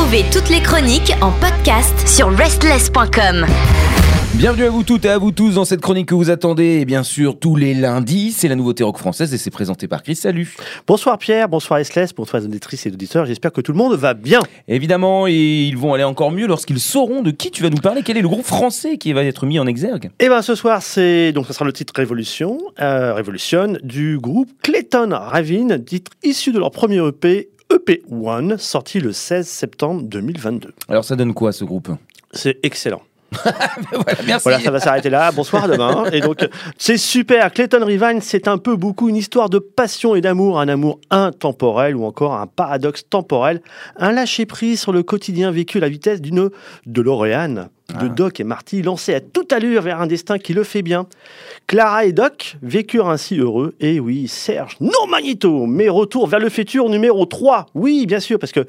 Retrouvez toutes les chroniques en podcast sur restless.com. Bienvenue à vous toutes et à vous tous dans cette chronique que vous attendez, et bien sûr, tous les lundis. C'est la nouveauté rock française et c'est présenté par Chris. Salut. Bonsoir Pierre, bonsoir Esles, bonsoir auditrices et auditeurs. J'espère que tout le monde va bien. Évidemment, et ils vont aller encore mieux lorsqu'ils sauront de qui tu vas nous parler. Quel est le groupe français qui va être mis en exergue? Et bien ce soir, c'est donc ça sera le titre Révolution, euh, Révolution du groupe Clayton Ravine, titre issu de leur premier EP. EP1, sorti le 16 septembre 2022. Alors ça donne quoi ce groupe? C'est excellent. Voilà, merci. Voilà, ça va s'arrêter là. Bonsoir demain. Et donc, c'est super. Clayton Revine, c'est un peu beaucoup une histoire de passion et d'amour, un amour intemporel ou encore un paradoxe temporel, un lâcher prise sur le quotidien vécu à la vitesse d'une DeLorean de Doc et Marty, lancés à toute allure vers un destin qui le fait bien. Clara et Doc vécurent ainsi heureux. Et oui, Serge, non Magneto, mais retour vers le futur numéro 3. Oui, bien sûr, parce que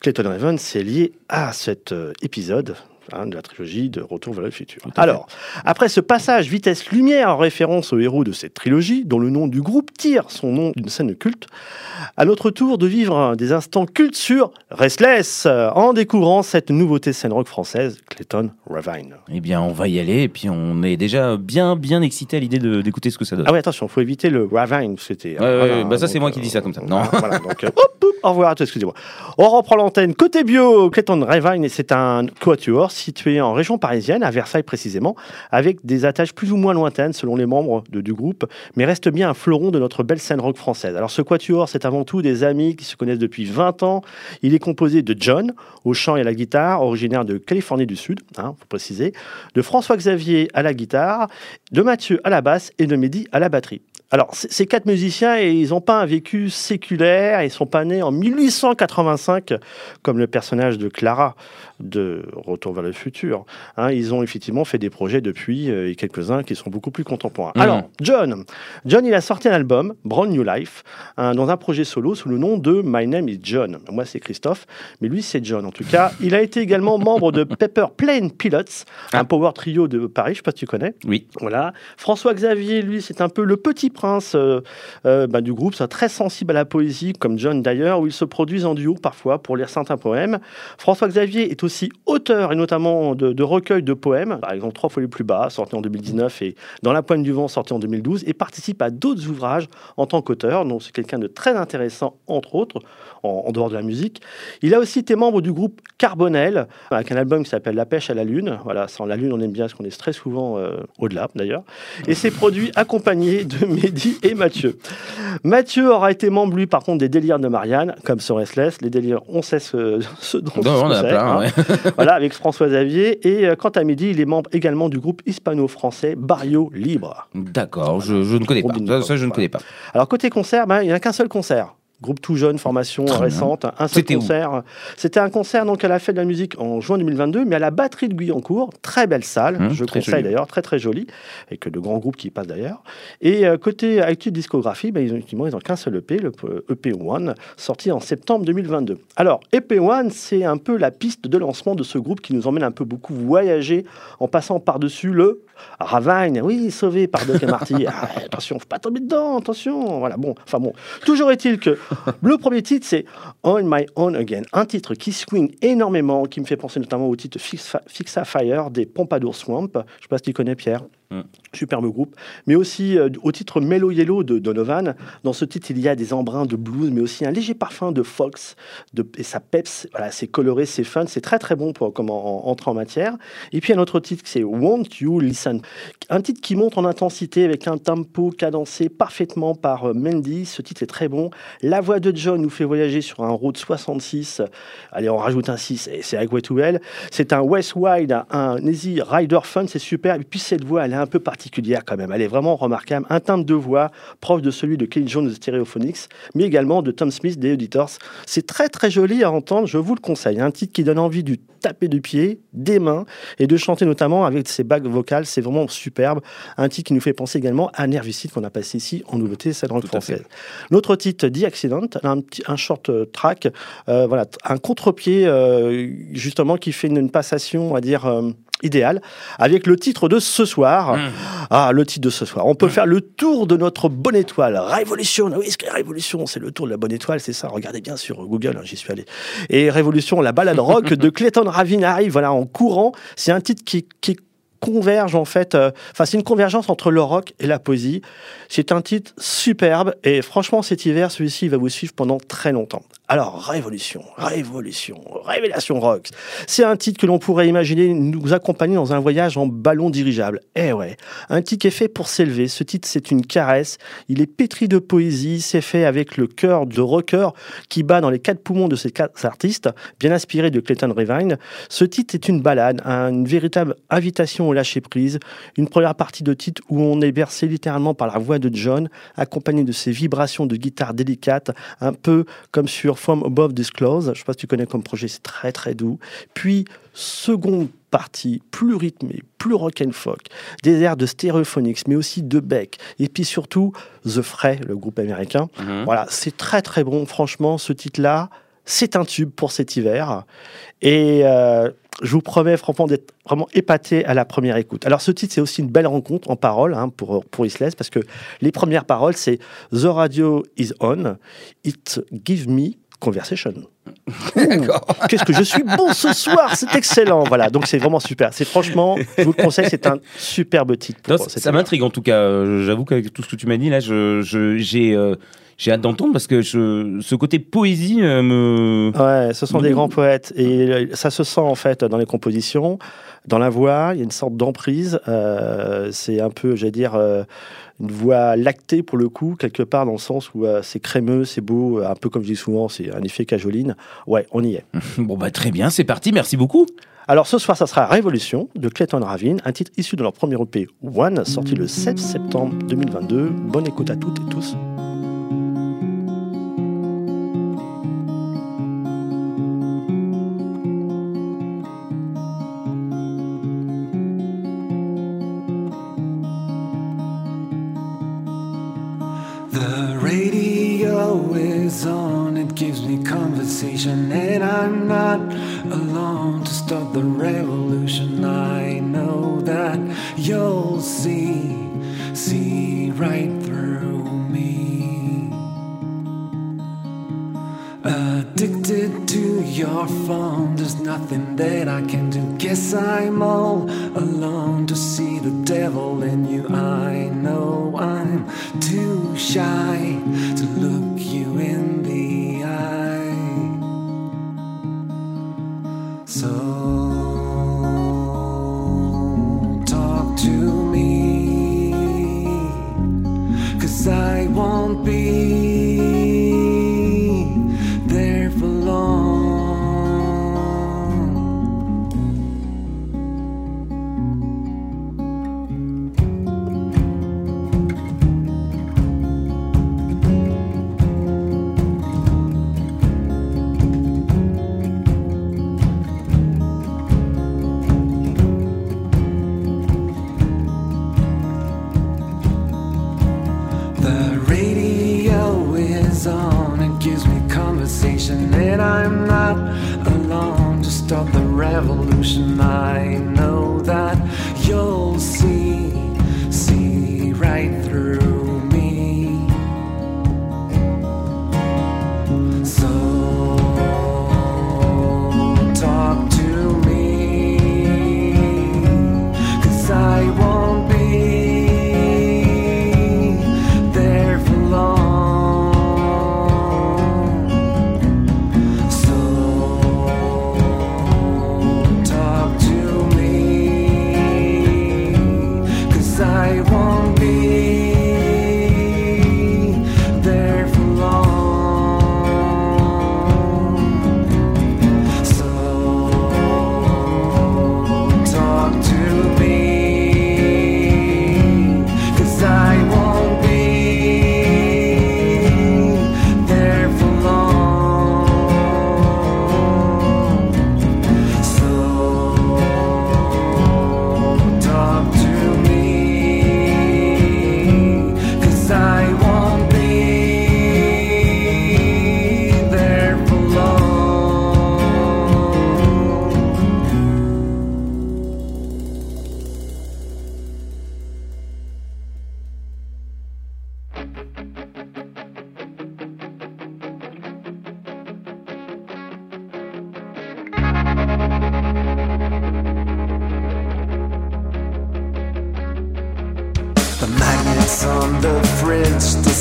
Clayton Raven, c'est lié à cet euh, épisode hein, de la trilogie de Retour vers le futur. Alors, après ce passage vitesse-lumière en référence au héros de cette trilogie, dont le nom du groupe tire son nom d'une scène culte, à notre tour de vivre des instants cultes sur Restless, euh, en découvrant cette nouveauté scène rock française, Clayton Ravine. Eh bien, on va y aller, et puis on est déjà bien, bien excité à l'idée d'écouter ce que ça donne. Ah ouais, attention, faut éviter le Ravine, c'était... Ouais, ouais, ouais, bah ça, c'est moi qui dis ça comme ça. Non. Voilà, donc, euh, hop, hop, au revoir à tous, excusez-moi. On reprend l'antenne. Côté bio, Clayton Ravine, et c'est un quatuor situé en région parisienne, à Versailles précisément, avec des attaches plus ou moins lointaines selon les membres du groupe, mais reste bien un fleuron de notre belle scène rock française. Alors ce quatuor, c'est avant tout des amis qui se connaissent depuis 20 ans. Il est composé de John, au chant et à la guitare, originaire de Californie du Sud, hein, préciser, de François-Xavier à la guitare, de Mathieu à la basse et de Mehdi à la batterie. Alors, ces quatre musiciens, ils n'ont pas un vécu séculaire, ils sont pas nés en 1885, comme le personnage de Clara de Retour vers le futur. Hein, ils ont effectivement fait des projets depuis, euh, et quelques-uns qui sont beaucoup plus contemporains. Mhm. Alors, John, John, il a sorti un album, Brand New Life, hein, dans un projet solo sous le nom de My Name is John. Moi, c'est Christophe, mais lui, c'est John. En tout cas, il a été également membre de Pepper Plane Pilots, un Ah. power trio de Paris, je sais pas si tu connais. Oui. Voilà. François Xavier, lui, c'est un peu le petit euh, euh, bah, du groupe, c'est très sensible à la poésie, comme John d'ailleurs, où ils se produisent en duo parfois pour lire certains poèmes. François Xavier est aussi auteur et notamment de, recueils de poèmes, par exemple Trois fois les plus bas, sorti en 2019, et Dans la poigne du vent, sorti en 2012, et participe à d'autres ouvrages en tant qu'auteur. Donc c'est quelqu'un de très intéressant, entre autres, en, en dehors de la musique. Il a aussi été membre du groupe Carbonel, avec un album qui s'appelle La pêche à la lune. Voilà, sans la lune, on aime bien, parce qu'on est très souvent euh, au-delà d'ailleurs. Et c'est produit accompagné de Mehdi et Mathieu. Mathieu aura été membre, lui, par contre, des délires de Marianne, comme sur Restless. Les délires, on sait ce, ce dont Non, on en a plein, hein. ouais. Voilà, avec François Xavier. Et euh, quant à Mehdi, il est membre également du groupe hispano-français Barrio Libre. D'accord, je, je ne connais pas. Combine Ça, de ça, je ne voilà. connais pas. Alors, côté concert, ben, il n'y a qu'un seul concert. Groupe tout jeune, formation Très bien. récente, un seul concert. C'était un concert donc à la fête de la musique en juin 2022, mais à la batterie de Guyancourt, très belle salle, Hum, je conseille d'ailleurs, très très jolie, avec de grands groupes qui y passent d'ailleurs. Et euh, côté actu discographie, ben, ils ont ils ont qu'un seul EP, le euh, EP1, sorti en septembre 2022. Alors EP1, c'est un peu la piste de lancement de ce groupe qui nous emmène un peu beaucoup voyager en passant par-dessus le Ravine, oui, sauvé par Doc et Marty. Ah, attention, faut pas tomber dedans, attention. Voilà, bon, enfin bon. Toujours est-il que le premier titre, c'est On My Own Again, un titre qui swing énormément, qui me fait penser notamment au titre Fix, Fixa Fire des Pompadour Swamp. Je sais pas si tu connais Pierre. Mm. Superbe groupe, mais aussi euh, au titre Mellow Yellow de Donovan. Dans ce titre, il y a des embruns de blues, mais aussi un léger parfum de Fox, de, et ça peps, voilà, c'est coloré, c'est fun, c'est très très bon pour comment en- entrer en matière. Et puis un autre titre, c'est Won't You Listen, un titre qui monte en intensité avec un tempo cadencé parfaitement par euh. Ce titre est très bon. La voix de John nous fait voyager sur un road 66. Allez, on rajoute un 6 et c'est Highway to. C'est un West Wide, un Easy Rider Fun, c'est super. Et puis cette voix, elle un peu particulière quand même. Elle est vraiment remarquable. Un timbre de voix proche de celui de Kelly Jones de Stereophonics, mais également de Tom Smith des Auditors. C'est très très joli à entendre, je vous le conseille. Un titre qui donne envie du taper du pied, des mains et de chanter notamment avec ses bagues vocales. C'est vraiment superbe. Un titre qui nous fait penser également à Nervicide qu'on a passé ici en nouveauté, Tout à fait. française. L'autre titre, The Accident, un, short euh, track, euh, voilà, un contre-pied euh, justement qui fait une, une passation, on va dire, euh, idéal avec le titre de ce soir. Mmh. Ah, le titre de ce soir. On peut faire le tour de notre bonne étoile. Révolution. Oui, c'est Révolution, c'est le tour de la bonne étoile, c'est ça. Regardez bien sur Google, hein, j'y suis allé. Et Révolution, la balade rock de Clayton Ravin arrive voilà, en courant. C'est un titre qui, qui converge en fait. euh, Enfin, c'est une convergence entre le rock et la poésie. C'est un titre superbe et franchement, cet hiver, celui-ci va vous suivre pendant très longtemps. Alors, Révolution, Révolution, Révélation Rock. C'est un titre que l'on pourrait imaginer nous accompagner dans un voyage en ballon dirigeable. Eh ouais, un titre est fait pour s'élever. Ce titre, c'est une caresse. Il est pétri de poésie. C'est fait avec le cœur de rocker qui bat dans les quatre poumons de ces quatre artistes, bien inspiré de Clayton Revine. Ce titre est une balade, un- une véritable invitation au lâcher prise. Une première partie de titre où on est bercé littéralement par la voix de John, accompagnée de ses vibrations de guitare délicates, un peu comme sur From Above Disclose. Je ne sais pas si tu connais comme projet, c'est très très doux. Puis, seconde partie, plus rythmée, plus rock and folk, des airs de Stereophonics, mais aussi de Beck, et puis surtout The Fray, le groupe américain. Mhm. Voilà, c'est très très bon. Franchement, ce titre-là, c'est un tube pour cet hiver. Et euh, je vous promets franchement d'être vraiment épaté à la première écoute. Alors ce titre, c'est aussi une belle rencontre en paroles hein, pour, pour Isles, parce que les premières paroles, c'est The radio is on, it gives me conversation. D'accord. Qu'est-ce que je suis bon ce soir, c'est excellent. Voilà, donc c'est vraiment super. C'est franchement, je vous le conseille, c'est un superbe titre. Pour Non, cet ça m'intrigue en tout cas. Euh, J'avoue qu'avec tout ce que tu m'as dit là, je, je- j'ai, euh, j'ai hâte d'entendre parce que je, ce côté poésie euh, me. Ouais, ce sont des grands poètes et ça se sent en fait dans les compositions, dans la voix. Il y a une sorte d'emprise. euh, c'est un peu, j'allais dire, euh, une voix lactée pour le coup, quelque part dans le sens où euh, c'est crémeux, c'est beau, un peu comme je dis souvent, c'est un effet cajoline. Ouais, on y est. Bon bah très bien, c'est parti. Merci beaucoup. Alors ce soir, ça sera Révolution de Clayton Ravine, un titre issu de leur premier EP One, sorti le 7 septembre 2022. Bonne écoute à toutes et tous. Radio is on, it gives me conversation, and I'm not alone to start the revolution. I know that you'll see, see right through me. Addicted your phone, there's nothing that I can do. Guess I'm all alone to see the devil in you. I know I'm too shy to look you in the eye.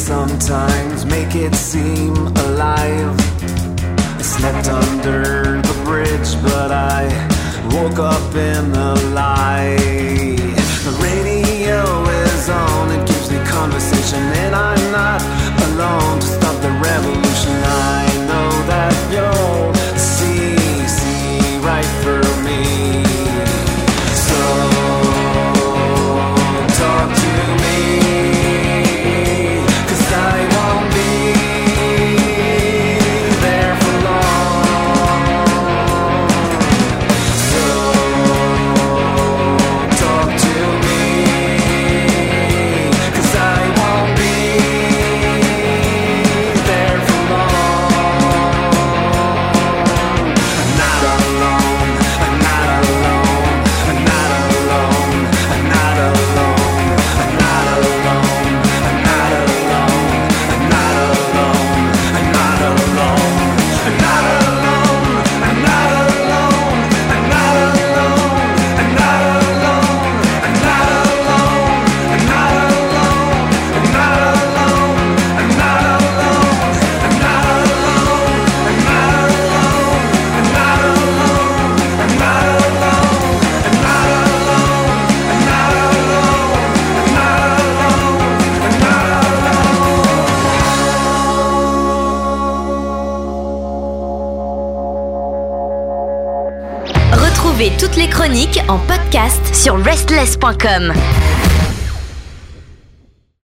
sometimes make it seem alive. I slept under the bridge, but I woke up in a lie. The radio is on, it gives me conversation, and I'm not. toutes les chroniques en podcast sur restless.com.